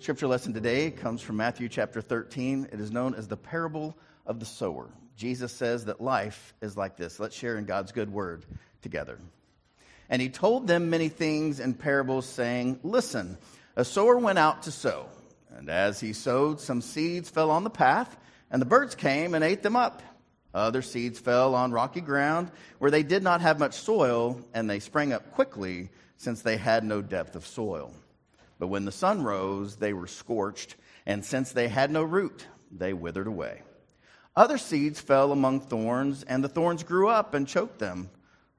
Scripture lesson today comes from Matthew chapter 13. It is known as the parable of the sower. Jesus says that life is like this. Let's share in God's good word together. And he told them many things in parables, saying, Listen, a sower went out to sow. And as he sowed, some seeds fell on the path, and the birds came and ate them up. Other seeds fell on rocky ground where they did not have much soil, and they sprang up quickly since they had no depth of soil. But when the sun rose, they were scorched, and since they had no root, they withered away. Other seeds fell among thorns, and the thorns grew up and choked them.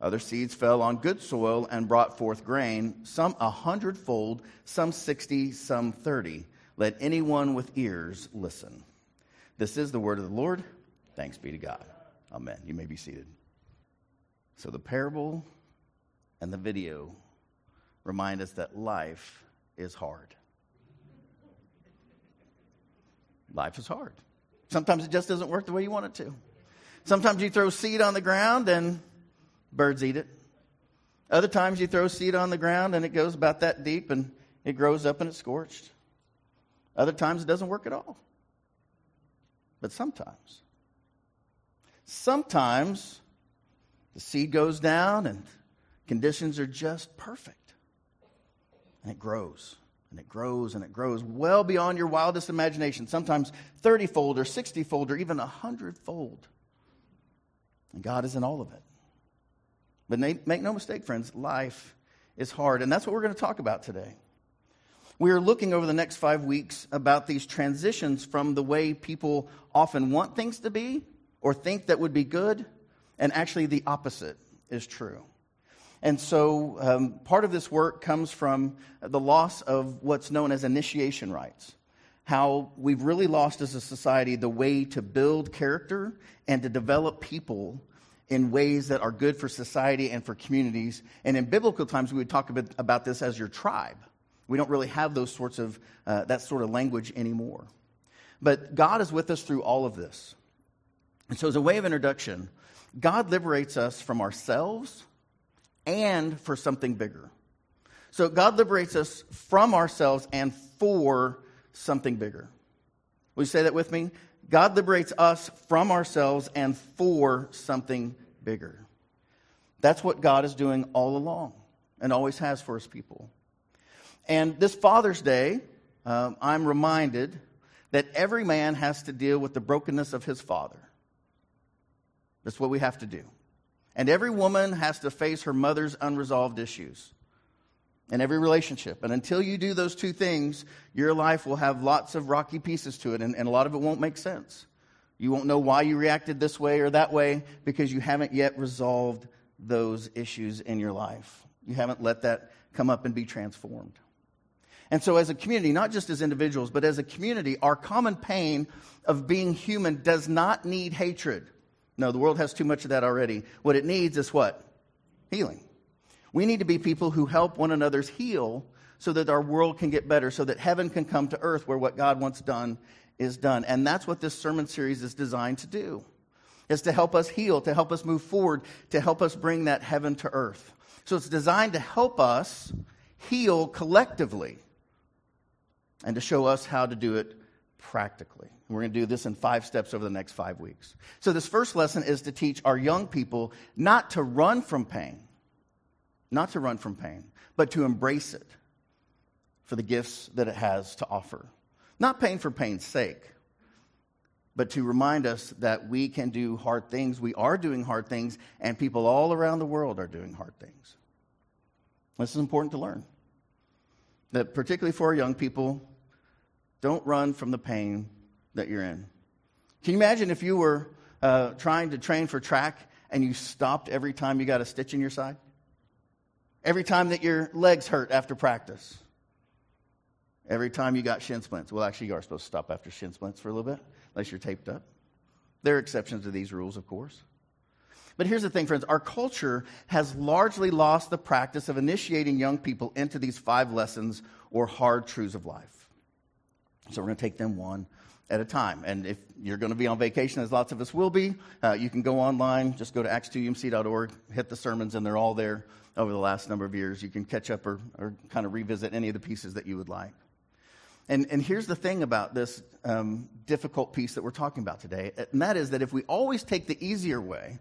Other seeds fell on good soil and brought forth grain, some a hundredfold, some sixty, some thirty. Let anyone with ears listen. This is the word of the Lord. Thanks be to God. Amen. You may be seated. So, the parable and the video remind us that life is hard. Life is hard. Sometimes it just doesn't work the way you want it to. Sometimes you throw seed on the ground and birds eat it. Other times you throw seed on the ground and it goes about that deep and it grows up and it's scorched. Other times it doesn't work at all. But sometimes Sometimes the seed goes down and conditions are just perfect. And it grows and it grows and it grows well beyond your wildest imagination, sometimes 30 fold or 60 fold or even 100 fold. And God is in all of it. But make no mistake, friends, life is hard. And that's what we're going to talk about today. We are looking over the next five weeks about these transitions from the way people often want things to be or think that would be good, and actually the opposite is true. And so um, part of this work comes from the loss of what's known as initiation rites. How we've really lost as a society the way to build character and to develop people in ways that are good for society and for communities. And in biblical times, we would talk about, about this as your tribe. We don't really have those sorts of, uh, that sort of language anymore. But God is with us through all of this. And so, as a way of introduction, God liberates us from ourselves and for something bigger. So, God liberates us from ourselves and for something bigger. Will you say that with me? God liberates us from ourselves and for something bigger. That's what God is doing all along and always has for his people. And this Father's Day, um, I'm reminded that every man has to deal with the brokenness of his father. That's what we have to do. And every woman has to face her mother's unresolved issues in every relationship. And until you do those two things, your life will have lots of rocky pieces to it, and, and, a lot of it won't make sense. You won't know why you reacted this way or that way because you haven't yet resolved those issues in your life. You haven't let that come up and be transformed. And so, as a community, not just as individuals, but as a community, our common pain of being human does not need hatred. No, the world has too much of that already. What it needs is what? Healing. We need to be people who help one another's heal so that our world can get better, so that heaven can come to earth where what God wants done is done. And that's what this sermon series is designed to do. Is to help us heal, to help us move forward, to help us bring that heaven to earth. So it's designed to help us heal collectively and to show us how to do it practically. We're going to do this in five steps over the next five weeks. So, this first lesson is to teach our young people not to run from pain, not to run from pain, but to embrace it for the gifts that it has to offer. Not pain for pain's sake, but to remind us that we can do hard things. We are doing hard things, and people all around the world are doing hard things. This is important to learn. That, particularly for our young people, don't run from the pain that you're in. Can you imagine if you were uh, trying to train for track and you stopped every time you got a stitch in your side? Every time that your legs hurt after practice? Every time you got shin splints? Well, actually, you are supposed to stop after shin splints for a little bit, unless you're taped up. There are exceptions to these rules, of course. But here's the thing, friends our culture has largely lost the practice of initiating young people into these five lessons or hard truths of life. So we're going to take them one at a time. And if you're going to be on vacation, as lots of us will be, uh, you can go online, just go to acts2umc.org, hit the sermons, and they're all there over the last number of years. You can catch up or, or kind of revisit any of the pieces that you would like. And, and here's the thing about this um, difficult piece that we're talking about today, and that is that if we always take the easier way,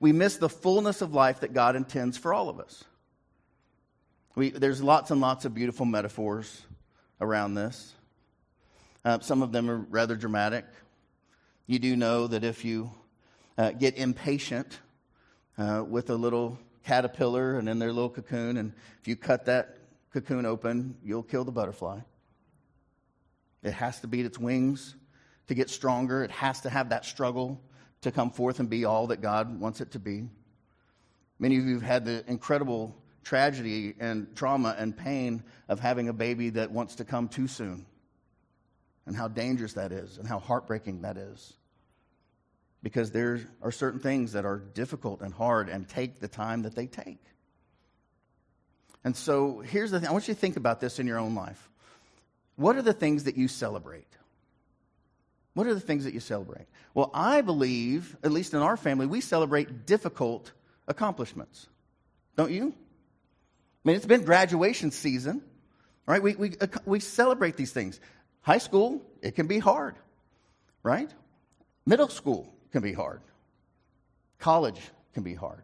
we miss the fullness of life that God intends for all of us. We, there's lots and lots of beautiful metaphors around this. Uh, some of them are rather dramatic. You do know that if you uh, get impatient uh, with a little caterpillar and in their little cocoon, and if you cut that cocoon open, you'll kill the butterfly. It has to beat its wings to get stronger. It has to have that struggle to come forth and be all that God wants it to be. Many of you have had the incredible tragedy and trauma and pain of having a baby that wants to come too soon, and how dangerous that is, and how heartbreaking that is. Because there are certain things that are difficult and hard and take the time that they take. And so here's the thing I want you to think about this in your own life. What are the things that you celebrate? What are the things that you celebrate? Well, I believe, at least in our family, we celebrate difficult accomplishments. Don't you? I mean, it's been graduation season, right? We, we, we celebrate these things. High school, it can be hard, right? Middle school can be hard. College can be hard.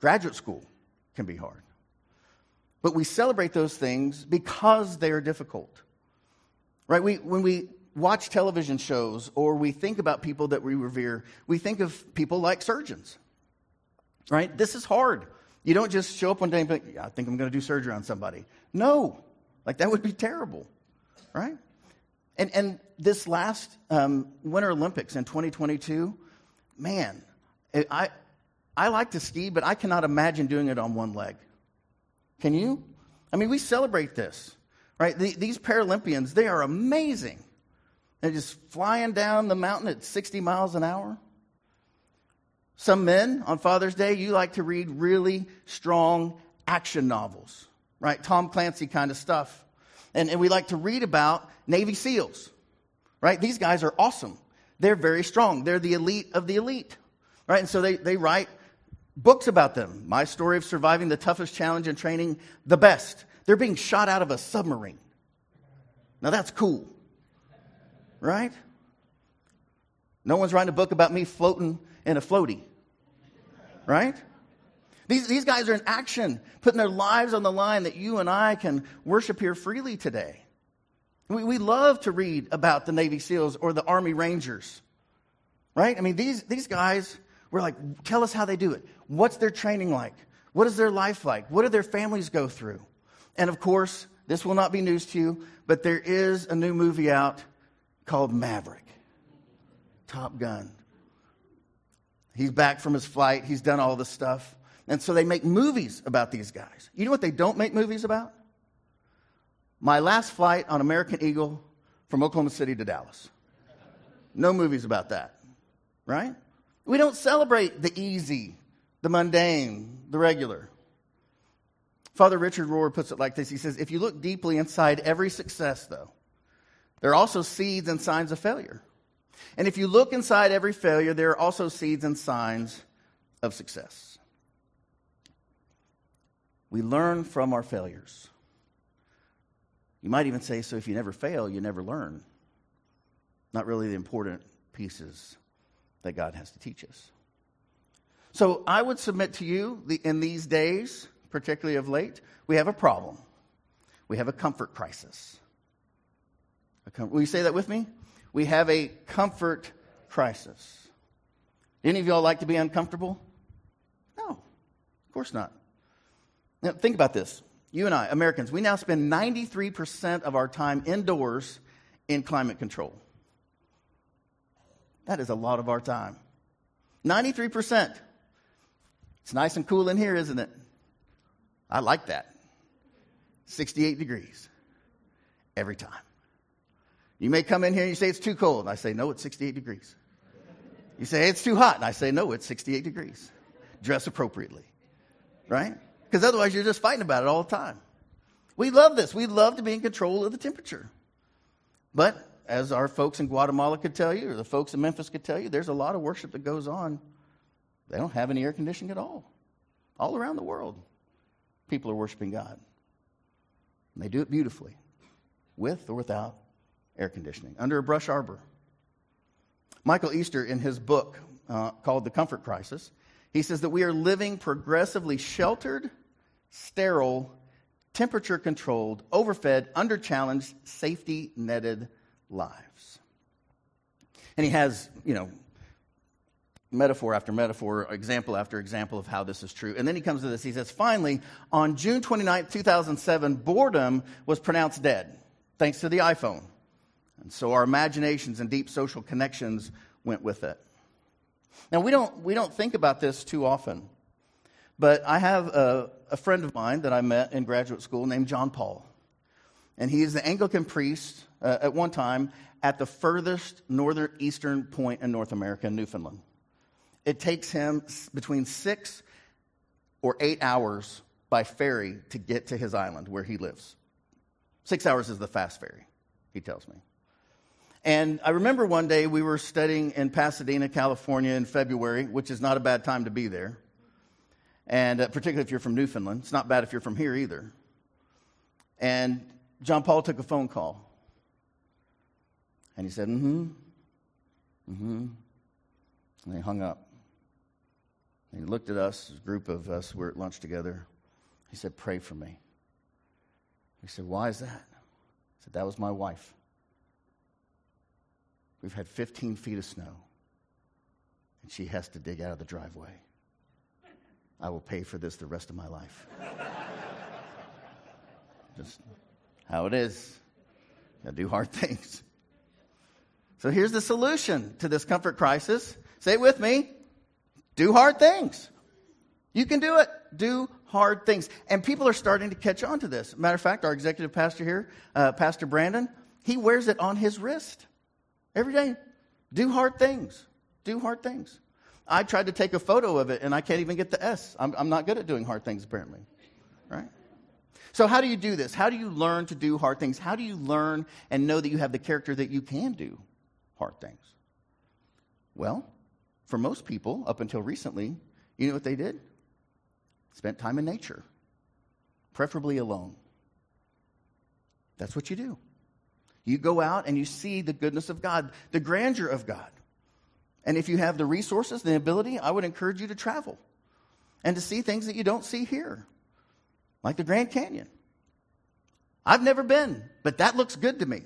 Graduate school can be hard. But we celebrate those things because they are difficult. Right? We, when we watch television shows or we think about people that we revere, we think of people like surgeons. Right? This is hard. You don't just show up one day and think, yeah, I think I'm going to do surgery on somebody. No. Like, that would be terrible. Right? And, and this last um, Winter Olympics in 2022, man, I, I like to ski, but I cannot imagine doing it on one leg. Can you? I mean, we celebrate this, right? The, these Paralympians, they are amazing. They're just flying down the mountain at 60 miles an hour. Some men on Father's Day, you like to read really strong action novels, right? Tom Clancy kind of stuff. And, and we like to read about Navy SEALs, right? These guys are awesome. They're very strong. They're the elite of the elite, right? And so they, they write books about them. My story of surviving the toughest challenge in training, the best. They're being shot out of a submarine. Now that's cool, right? No one's writing a book about me floating in a floaty, right? These, these guys are in action, putting their lives on the line that you and I can worship here freely today. We, we love to read about the Navy SEALs or the Army Rangers, right? I mean, these, these guys, we're like, tell us how they do it. What's their training like? What is their life like? What do their families go through? And of course, this will not be news to you, but there is a new movie out called Maverick Top Gun. He's back from his flight, he's done all this stuff. And so they make movies about these guys. You know what they don't make movies about? My last flight on American Eagle from Oklahoma City to Dallas. No movies about that, right? We don't celebrate the easy, the mundane, the regular. Father Richard Rohr puts it like this He says, If you look deeply inside every success, though, there are also seeds and signs of failure. And if you look inside every failure, there are also seeds and signs of success. We learn from our failures. You might even say, so if you never fail, you never learn. Not really the important pieces that God has to teach us. So I would submit to you the, in these days, particularly of late, we have a problem. We have a comfort crisis. A com- will you say that with me? We have a comfort crisis. Any of y'all like to be uncomfortable? No, of course not. Now, think about this. You and I, Americans, we now spend 93% of our time indoors in climate control. That is a lot of our time. 93%. It's nice and cool in here, isn't it? I like that. 68 degrees every time. You may come in here and you say it's too cold. And I say, no, it's 68 degrees. You say it's too hot. And I say, no, it's 68 degrees. Dress appropriately. Right? Because otherwise you're just fighting about it all the time. We love this. We love to be in control of the temperature. But as our folks in Guatemala could tell you, or the folks in Memphis could tell you, there's a lot of worship that goes on. They don't have any air conditioning at all. All around the world, people are worshiping God. And they do it beautifully. with or without air conditioning, under a brush arbor. Michael Easter, in his book uh, called The Comfort Crisis, he says that we are living progressively sheltered, sterile, temperature controlled, overfed, under challenged, safety netted lives. And he has, you know, metaphor after metaphor, example after example of how this is true. And then he comes to this. He says, finally, on June 29, 2007, boredom was pronounced dead, thanks to the iPhone. And so our imaginations and deep social connections went with it. Now, we don't, we don't think about this too often, but I have a, a friend of mine that I met in graduate school named John Paul. And he is the Anglican priest uh, at one time at the furthest northern eastern point in North America, Newfoundland. It takes him between six or eight hours by ferry to get to his island where he lives. Six hours is the fast ferry, he tells me. And I remember one day we were studying in Pasadena, California in February, which is not a bad time to be there. And uh, particularly if you're from Newfoundland. It's not bad if you're from here either. And John Paul took a phone call. And he said, mm hmm, mm hmm. And he hung up. And he looked at us, a group of us, we were at lunch together. He said, Pray for me. He said, Why is that? I said, That was my wife. We've had 15 feet of snow, and she has to dig out of the driveway. I will pay for this the rest of my life. Just how it is. Do hard things. So here's the solution to this comfort crisis. Say it with me do hard things. You can do it. Do hard things. And people are starting to catch on to this. Matter of fact, our executive pastor here, uh, Pastor Brandon, he wears it on his wrist every day. Do hard things. Do hard things. I tried to take a photo of it and I can't even get the S. I'm, I'm not good at doing hard things, apparently. Right? So, how do you do this? How do you learn to do hard things? How do you learn and know that you have the character that you can do hard things? Well, for most people, up until recently, you know what they did? Spent time in nature, preferably alone. That's what you do. You go out and you see the goodness of God, the grandeur of God. And if you have the resources, the ability, I would encourage you to travel and to see things that you don't see here, like the Grand Canyon. I've never been, but that looks good to me.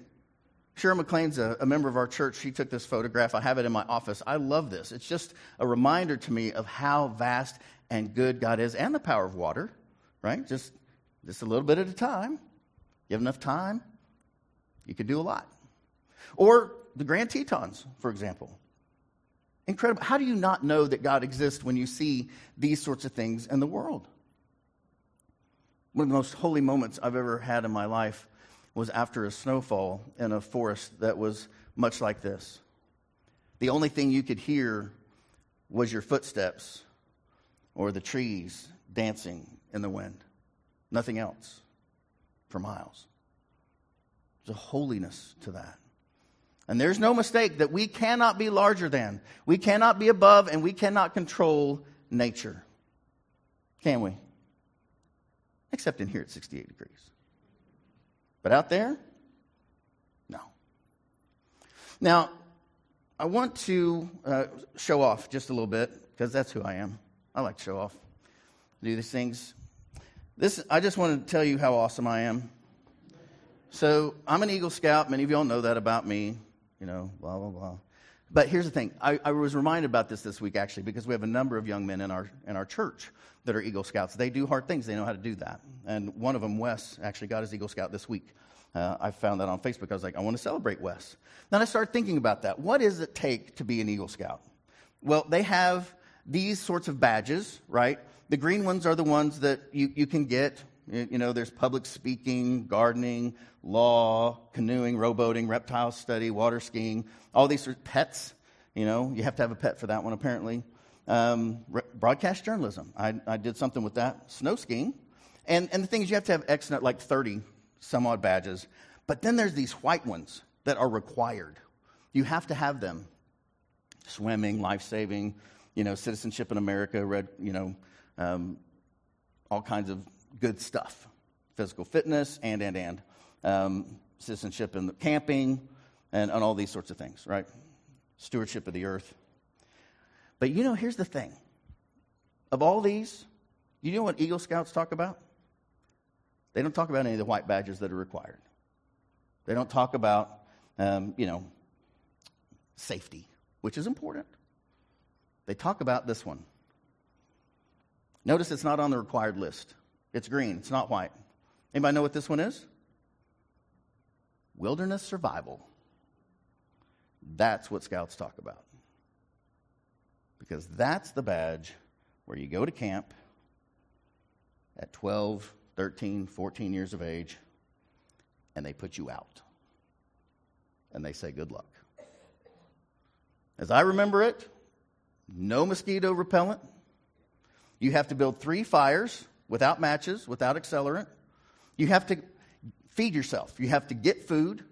Cheryl McLean's a, a, member of our church. She took this photograph. I have it in my office. I love this. It's just a reminder to me of how vast and good God is and the power of water, right? Just, just a little bit at a time. You have enough time, you can do a lot. Or the Grand Tetons, for example. Incredible. How do you not know that God exists when you see these sorts of things in the world? One of the most holy moments I've ever had in my life was after a snowfall in a forest that was much like this. The only thing you could hear was your footsteps or the trees dancing in the wind. Nothing else for miles. There's a holiness to that. And there's no mistake that we cannot be larger than, we cannot be above, and we cannot control nature. Can we? Except in here at 68 degrees. But out there, no. Now, I want to uh, show off just a little bit because that's who I am. I like to show off, do these things. This, I just want to tell you how awesome I am. So, I'm an Eagle Scout. Many of y'all know that about me, you know, blah, blah, blah. But here's the thing I, I, was reminded about this this week, actually, because we have a number of young men in our, in our church that are Eagle Scouts. They do hard things, they know how to do that. And one of them, Wes, actually got his Eagle Scout this week. Uh, I found that on Facebook. I was like, I want to celebrate Wes. Then I started thinking about that. What does it take to be an Eagle Scout? Well, they have these sorts of badges, right? The green ones are the ones that you, you can get. You know, there's public speaking, gardening, law, canoeing, rowboating, reptile study, water skiing, all these are pets. You know, you have to have a pet for that one, apparently. Um, broadcast journalism. I, I did something with that. Snow skiing. And, and the thing is, you have to have X, like 30 some odd badges. But then there's these white ones that are required. You have to have them. Swimming, life saving, you know, citizenship in America, red, you know, um, all kinds of good stuff. Physical fitness, and, and, and. Um, citizenship in the camping, and, and all these sorts of things, right? Stewardship of the earth. But you know, here's the thing. Of all these, you know what Eagle Scouts talk about? They don't talk about any of the white badges that are required. They don't talk about, um, you know, safety, which is important. They talk about this one. Notice it's not on the required list. It's green, it's not white. Anybody know what this one is? Wilderness survival. That's what scouts talk about. Because that's the badge where you go to camp at 12, 13, 14 years of age, and they put you out. And they say, Good luck. As I remember it, no mosquito repellent. You have to build three fires without matches, without accelerant. You have to feed yourself. You have to get food,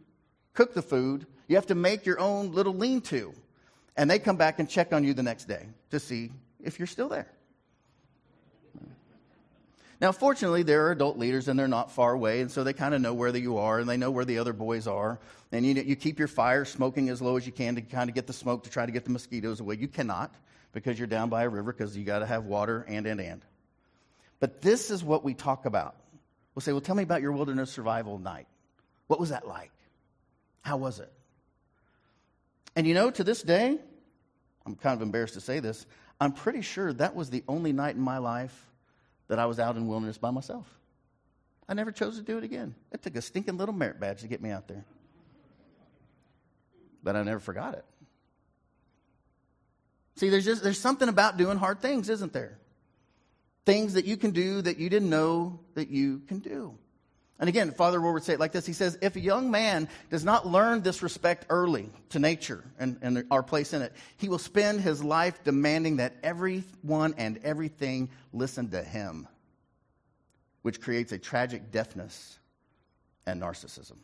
cook the food. You have to make your own little lean to. And they come back and check on you the next day to see if you're still there. Now, fortunately, there are adult leaders and they're not far away, and so they kind of know where you are and they know where the other boys are. And you, you keep your fire smoking as low as you can to kind of get the smoke to try to get the mosquitoes away. You cannot because you're down by a river because you got to have water and, and, and. But this is what we talk about. We'll say, well, tell me about your wilderness survival night. What was that like? How was it? And you know, to this day, I'm kind of embarrassed to say this, I'm pretty sure that was the only night in my life that I was out in wilderness by myself. I never chose to do it again. It took a stinking little merit badge to get me out there. But I never forgot it. See, there's just there's something about doing hard things, isn't there? Things that you can do that you didn't know that you can do. And again, Father Rohr would say it like this. He says, if a young man does not learn this respect early to nature and, and our place in it, he will spend his life demanding that everyone and everything listen to him, which creates a tragic deafness and narcissism.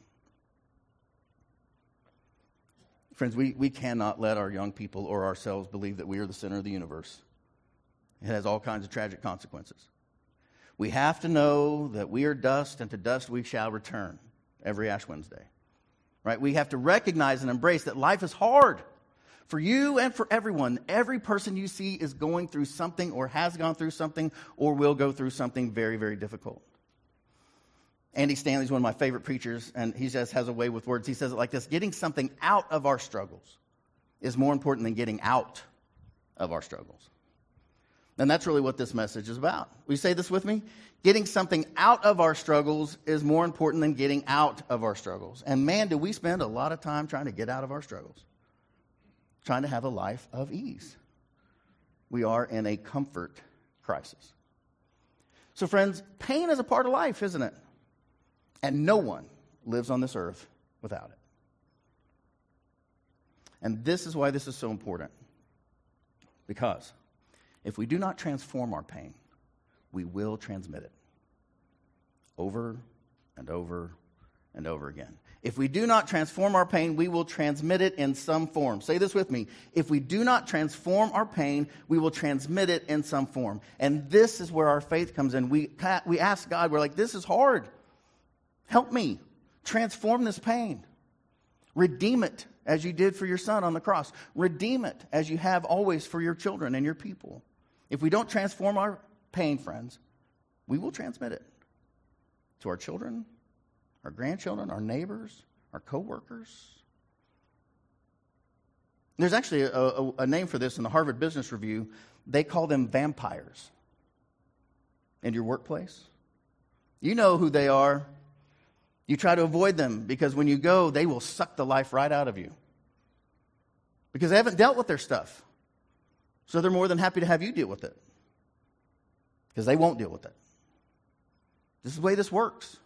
Friends, we, we cannot let our young people or ourselves believe that we are the center of the universe. It has all kinds of tragic consequences. We have to know that we are dust, and to dust we shall return every Ash Wednesday. Right? We have to recognize and embrace that life is hard for you and for everyone. Every person you see is going through something, or has gone through something, or will go through something very, very difficult. Andy Stanley is one of my favorite preachers, and he just has a way with words. He says it like this Getting something out of our struggles is more important than getting out of our struggles. And that's really what this message is about. Will you say this with me? Getting something out of our struggles is more important than getting out of our struggles. And man, do we spend a lot of time trying to get out of our struggles, trying to have a life of ease. We are in a comfort crisis. So, friends, pain is a part of life, isn't it? And no one lives on this earth without it. And this is why this is so important. Because if we do not transform our pain, we will transmit it over and over and over again. If we do not transform our pain, we will transmit it in some form. Say this with me. If we do not transform our pain, we will transmit it in some form. And this is where our faith comes in. We, we ask God, we're like, this is hard. Help me. Transform this pain. Redeem it as you did for your son on the cross. Redeem it as you have always for your children and your people. If we don't transform our pain, friends, we will transmit it to our children, our grandchildren, our neighbors, our coworkers. There's actually a, a, a, name for this in the Harvard Business Review. They call them vampires in your workplace. You know who they are. You try to avoid them because when you go, they will suck the life right out of you because they haven't dealt with their stuff. So they're more than happy to have you deal with it because they won't deal with it. This is the way this works.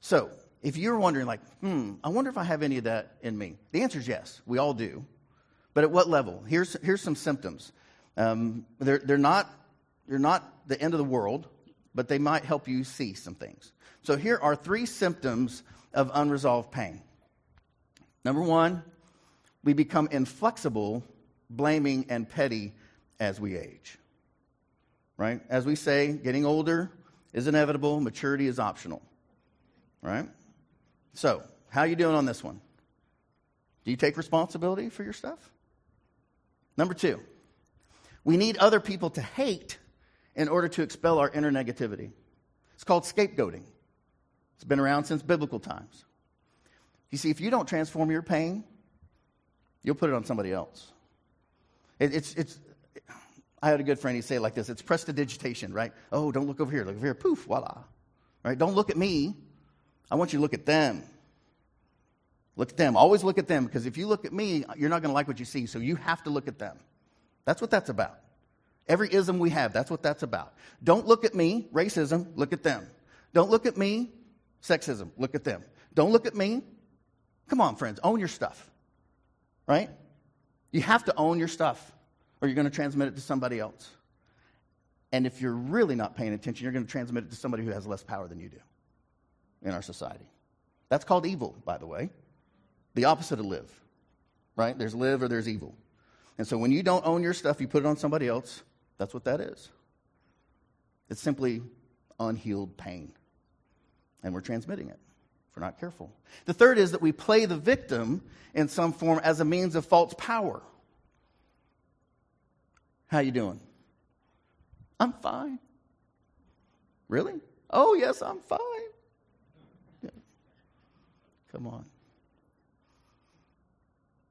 So, if you're wondering, like, hmm, I wonder if I have any of that in me, the answer is yes, we all do. But at what level? Here's, here's some symptoms. Um, they're, they're, not, they're not the end of the world, but they might help you see some things. So, here are three symptoms of unresolved pain. Number one, we become inflexible blaming, and petty as we age. Right? As we say, getting older is inevitable, maturity is optional. Right? So, how are you doing on this one? Do you take responsibility for your stuff? Number two, we need other people to hate in order to expel our inner negativity. It's called scapegoating. It's been around since biblical times. You see, if you don't transform your pain, you'll put it on somebody else. It, it's, it's, I had a good friend, he'd say it like this it's prestidigitation, right? Oh, don't look over here, look over here, poof, voila. Right? Don't look at me. I want you to look at them. Look at them. Always look at them because if you look at me, you're not going to like what you see. So you have to look at them. That's what that's about. Every ism we have, that's what that's about. Don't look at me, racism, look at them. Don't look at me, sexism, look at them. Don't look at me. Come on, friends, own your stuff. Right? You have to own your stuff or you're going to transmit it to somebody else. And if you're really not paying attention, you're going to transmit it to somebody who has less power than you do in our society. That's called evil, by the way. The opposite of live, right? There's live or there's evil. And so when you don't own your stuff, you put it on somebody else. That's what that is. It's simply unhealed pain. And we're transmitting it we're not careful. The third is that we play the victim in some form as a means of false power. How you doing? I'm fine. Really? Oh, yes, I'm fine. Yeah. Come on.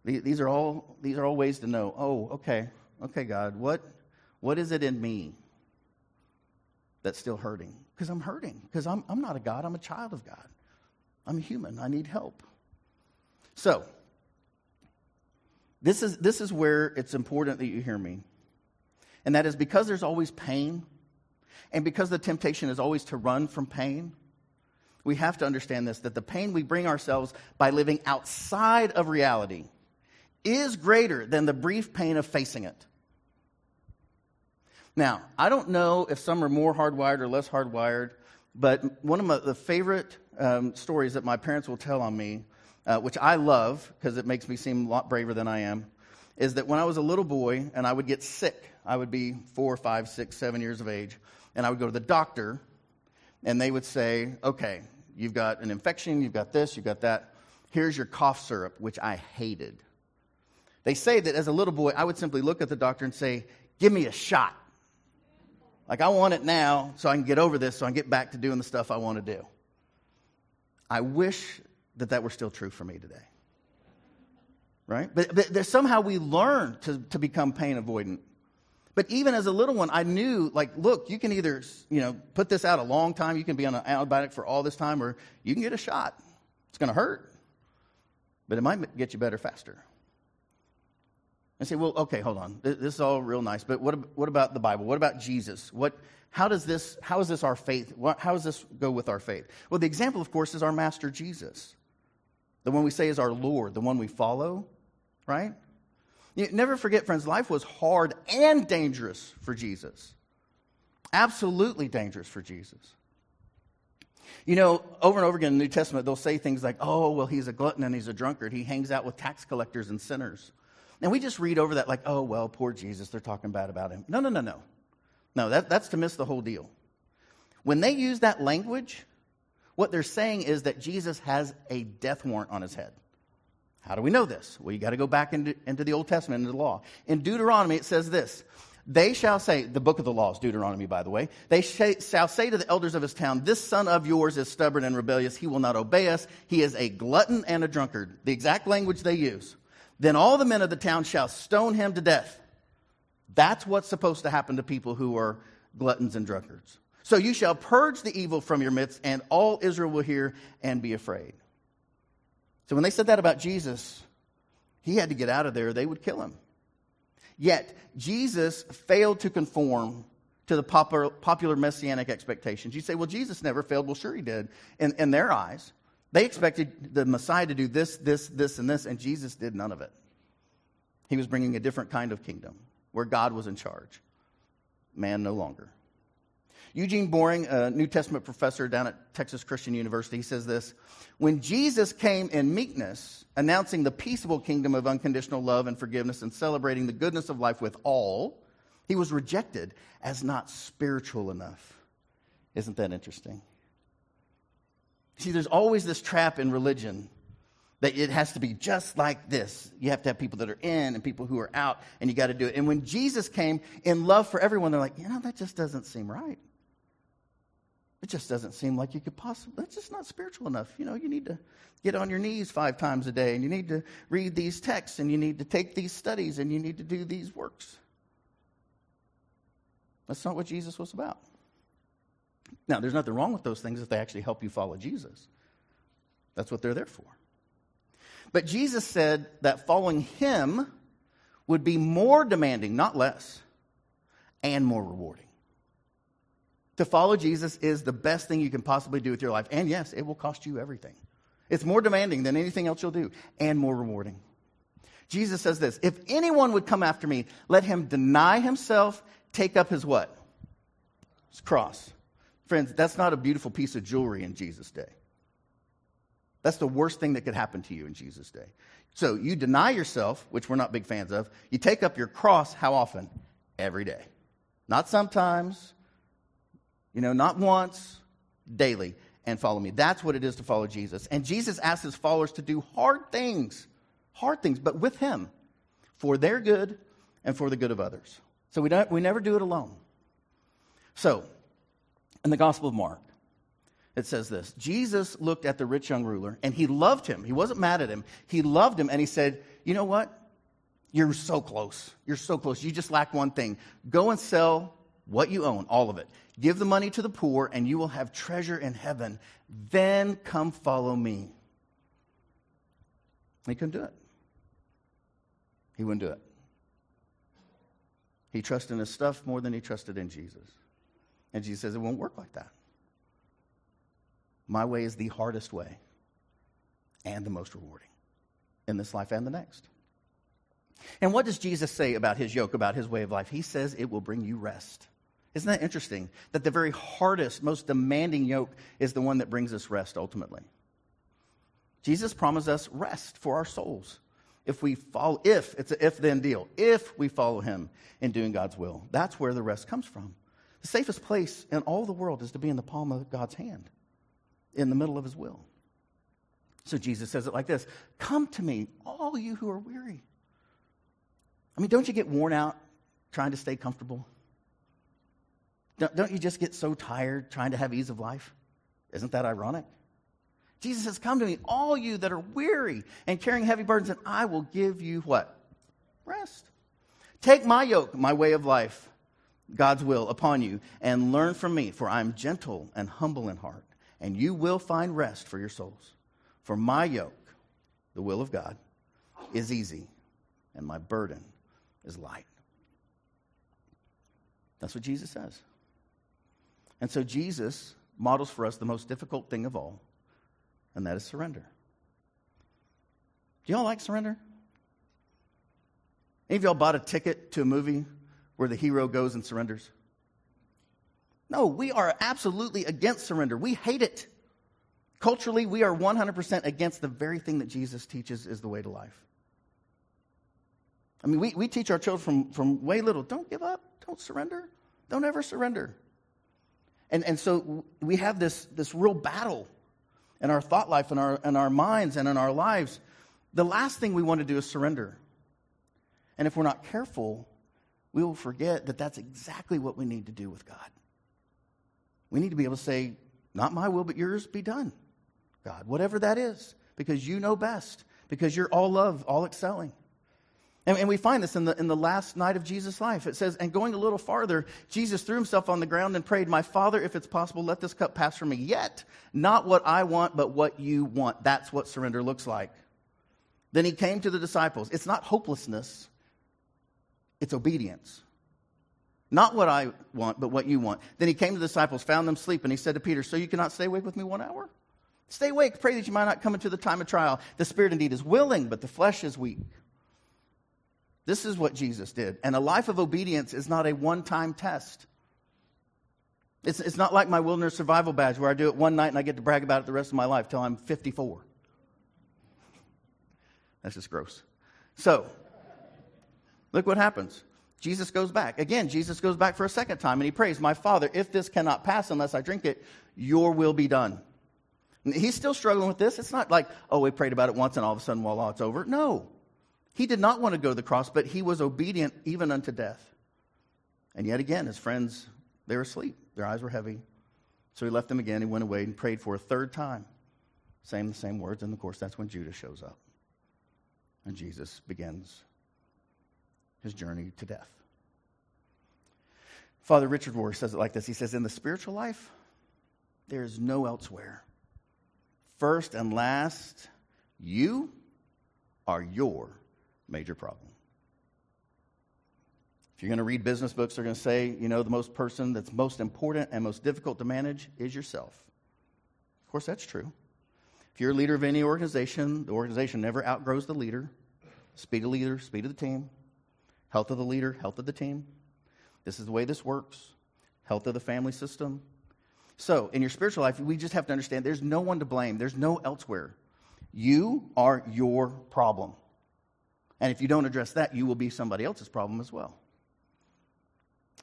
These are all these are all ways to know. Oh, okay. Okay, God, what what is it in me that's still hurting? Because I'm hurting. Because I'm, I'm not a God, I'm a child of God. I'm human. I need help. So, this is, this is where it's important that you hear me. And that is because there's always pain, and because the temptation is always to run from pain, we have to understand this that the pain we bring ourselves by living outside of reality is greater than the brief pain of facing it. Now, I don't know if some are more hardwired or less hardwired, but one of my, the favorite um, stories that my parents will tell on me, uh, which I love because it makes me seem a lot braver than I am, is that when I was a little boy and I would get sick, I would be four, five, six, seven years of age, and I would go to the doctor, and they would say, okay, you've got an infection, you've got this, you've got that. Here's your cough syrup, which I hated. They say that as a little boy, I would simply look at the doctor and say, give me a shot. Like, I want it now so I can get over this, so I can get back to doing the stuff I want to do. I wish that that were still true for me today. Right? But, but somehow we learn to, to become pain avoidant. But even as a little one, I knew, like, look, you can either, you know, put this out a long time, you can be on an antibiotic for all this time, or you can get a shot. It's going to hurt, but it might get you better faster. And say, well, okay, hold on. This is all real nice, but what, what about the Bible? What about Jesus? What, how does this, how is this our faith? How does this go with our faith? Well, the example, of course, is our Master Jesus. The one we say is our Lord, the one we follow, right? You never forget, friends, life was hard and dangerous for Jesus. Absolutely dangerous for Jesus. You know, over and over again in the New Testament, they'll say things like, oh, well, he's a glutton and he's a drunkard. He hangs out with tax collectors and sinners. And we just read over that like, oh, well, poor Jesus, they're talking bad about him. No, no, no, no. No, that, that's to miss the whole deal. When they use that language, what they're saying is that Jesus has a death warrant on his head. How do we know this? Well, you got to go back into, into the Old Testament, into the law. In Deuteronomy, it says this They shall say, the book of the law is Deuteronomy, by the way. They shall say to the elders of his town, This son of yours is stubborn and rebellious. He will not obey us. He is a glutton and a drunkard. The exact language they use. Then all the men of the town shall stone him to death. That's what's supposed to happen to people who are gluttons and drunkards. So you shall purge the evil from your midst, and all Israel will hear and be afraid. So when they said that about Jesus, he had to get out of there, they would kill him. Yet, Jesus failed to conform to the popular, popular messianic expectations. You say, well, Jesus never failed. Well, sure he did in, in their eyes. They expected the Messiah to do this, this, this, and this, and Jesus did none of it. He was bringing a different kind of kingdom where God was in charge, man no longer. Eugene Boring, a New Testament professor down at Texas Christian University, he says this When Jesus came in meekness, announcing the peaceable kingdom of unconditional love and forgiveness and celebrating the goodness of life with all, he was rejected as not spiritual enough. Isn't that interesting? See, there's always this trap in religion that it has to be just like this. You have to have people that are in and people who are out, and you got to do it. And when Jesus came in love for everyone, they're like, you know, that just doesn't seem right. It just doesn't seem like you could possibly, that's just not spiritual enough. You know, you need to get on your knees five times a day, and you need to read these texts, and you need to take these studies, and you need to do these works. That's not what Jesus was about. Now, there's nothing wrong with those things if they actually help you follow Jesus. That's what they're there for. But Jesus said that following him would be more demanding, not less, and more rewarding. To follow Jesus is the best thing you can possibly do with your life. And yes, it will cost you everything. It's more demanding than anything else you'll do, and more rewarding. Jesus says this If anyone would come after me, let him deny himself, take up his what? His cross. Friends, that's not a beautiful piece of jewelry in Jesus' day. That's the worst thing that could happen to you in Jesus' day. So you deny yourself, which we're not big fans of. You take up your cross how often? Every day. Not sometimes, you know, not once, daily, and follow me. That's what it is to follow Jesus. And Jesus asks his followers to do hard things, hard things, but with him for their good and for the good of others. So we, don't, we never do it alone. So, in the Gospel of Mark, it says this Jesus looked at the rich young ruler and he loved him. He wasn't mad at him. He loved him and he said, You know what? You're so close. You're so close. You just lack one thing. Go and sell what you own, all of it. Give the money to the poor and you will have treasure in heaven. Then come follow me. He couldn't do it. He wouldn't do it. He trusted in his stuff more than he trusted in Jesus. And Jesus says, It won't work like that. My way is the hardest way and the most rewarding in this life and the next. And what does Jesus say about his yoke, about his way of life? He says it will bring you rest. Isn't that interesting? That the very hardest, most demanding yoke is the one that brings us rest ultimately. Jesus promised us rest for our souls if we follow, if, it's an if then deal, if we follow him in doing God's will. That's where the rest comes from. The safest place in all the world is to be in the palm of God's hand, in the middle of his will. So Jesus says it like this Come to me, all you who are weary. I mean, don't you get worn out trying to stay comfortable? Don't, you just get so tired trying to have ease of life? Isn't that ironic? Jesus says, Come to me, all you that are weary and carrying heavy burdens, and I will give you what? Rest. Take my yoke, my way of life, God's will upon you and learn from me, for I am gentle and humble in heart, and you will find rest for your souls. For my yoke, the will of God, is easy, and my burden is light. That's what Jesus says. And so Jesus models for us the most difficult thing of all, and that is surrender. Do y'all like surrender? Any of y'all bought a ticket to a movie where the hero goes and surrenders? No, we are absolutely against surrender. We hate it. Culturally, we are 100% against the very thing that Jesus teaches is the way to life. I mean, we, we teach our children from, from way little don't give up, don't surrender, don't ever surrender. And, and so we have this, this real battle in our thought life, in our, in our minds, and in our lives. The last thing we want to do is surrender. And if we're not careful, we will forget that that's exactly what we need to do with God. We need to be able to say, Not my will, but yours be done, God, whatever that is, because you know best, because you're all love, all excelling. And, and, we find this in the, in the last night of Jesus' life. It says, And going a little farther, Jesus threw himself on the ground and prayed, My Father, if it's possible, let this cup pass from me. Yet, not what I want, but what you want. That's what surrender looks like. Then he came to the disciples. It's not hopelessness, it's obedience. Not what I want, but what you want. Then he came to the disciples, found them sleeping. He said to Peter, So you cannot stay awake with me one hour? Stay awake, pray that you might not come into the time of trial. The spirit indeed is willing, but the flesh is weak. This is what Jesus did. And a life of obedience is not a one time test. It's, it's not like my wilderness survival badge where I do it one night and I get to brag about it the rest of my life till I'm 54. That's just gross. So, Look what happens. Jesus goes back. Again, Jesus goes back for a second time and he prays, My Father, if this cannot pass unless I drink it, your will be done. He's still struggling with this. It's not like, oh, we prayed about it once and all of a sudden, voila, it's over. No. He did not want to go to the cross, but he was obedient even unto death. And yet again, his friends, they were asleep. Their eyes were heavy. So he left them again. He went away and prayed for a third time. Same, the same words. And of course, that's when Judas shows up. And Jesus begins his journey to death. Father Richard Rohr says it like this He says, In the spiritual life, there is no elsewhere. First and last, you are your major problem. If you're going to read business books, they're going to say, you know, the most person that's most important and most difficult to manage is yourself. Of course, that's true. If you're a leader of any organization, the organization never outgrows the leader. Speed of leader, speed of the team. Health of the leader, health of the team. This is the way this works. Health of the family system. So, in your spiritual life, we just have to understand there's no one to blame, there's no elsewhere. You are your problem. And if you don't address that, you will be somebody else's problem as well.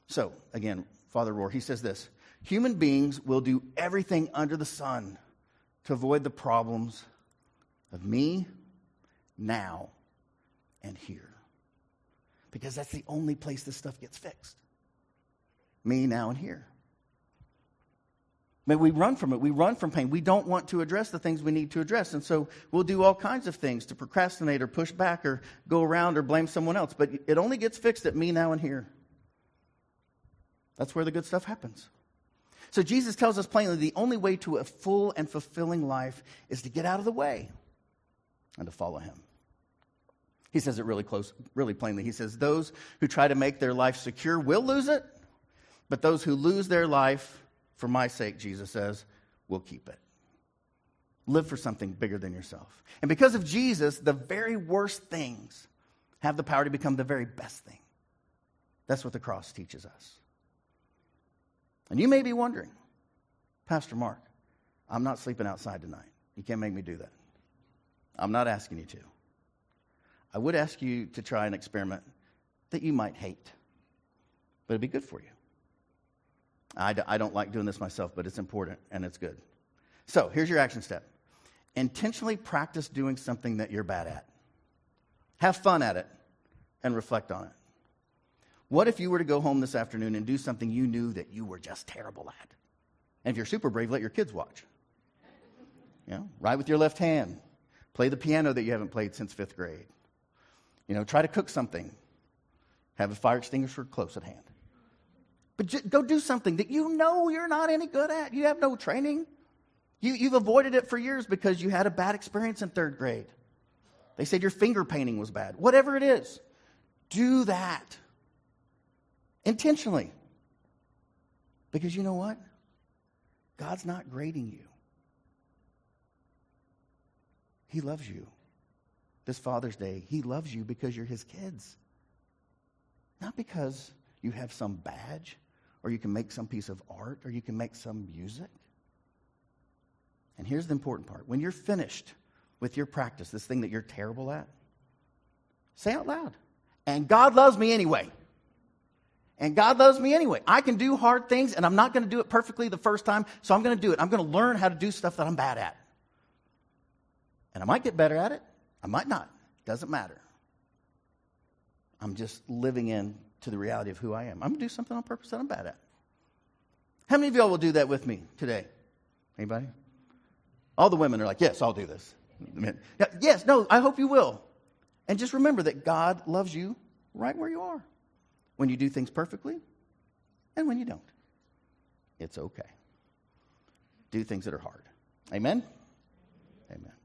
So, again, Father Rohr, he says this Human beings will do everything under the sun to avoid the problems of me, now, and here. Because that's the only place this stuff gets fixed. Me, now, and here. But we run from it. We run from pain. We don't want to address the things we need to address. And so we'll do all kinds of things to procrastinate or push back or go around or blame someone else. But it only gets fixed at me now and here. That's where the good stuff happens. So Jesus tells us plainly the only way to a full and fulfilling life is to get out of the way and to follow him. He says it really close, really plainly. He says, Those who try to make their life secure will lose it, but those who lose their life for my sake, Jesus says, will keep it. Live for something bigger than yourself. And because of Jesus, the very worst things have the power to become the very best thing. That's what the cross teaches us. And you may be wondering, Pastor Mark, I'm not sleeping outside tonight. You can't make me do that. I'm not asking you to. I would ask you to try an experiment that you might hate, but it'd be good for you. I d- I don't like doing this myself, but it's important and it's good. So here's your action step intentionally practice doing something that you're bad at, have fun at it, and reflect on it. What if you were to go home this afternoon and do something you knew that you were just terrible at? And if you're super brave, let your kids watch. You know, write with your left hand. Play the piano that you haven't played since fifth grade. You know, try to cook something. Have a fire extinguisher close at hand. But j- go do something that you know you're not any good at. You have no training. You, you've avoided it for years because you had a bad experience in third grade. They said your finger painting was bad. Whatever it is, do that intentionally. Because you know what? God's not grading you, He loves you. This Father's Day, He loves you because you're His kids. Not because you have some badge or you can make some piece of art or you can make some music. And here's the important part when you're finished with your practice, this thing that you're terrible at, say out loud, and God loves me anyway. And God loves me anyway. I can do hard things, and I'm not going to do it perfectly the first time, so I'm going to do it. I'm going to learn how to do stuff that I'm bad at. And I might get better at it, I might not. Doesn't matter. I'm just living in to the reality of who I am. I'm going to do something on purpose that I'm bad at. How many of y'all will do that with me today? Anybody? All the women are like, yes, I'll do this. Yes, no, I hope you will. And just remember that God loves you right where you are when you do things perfectly and when you don't. It's okay. Do things that are hard. Amen? Amen.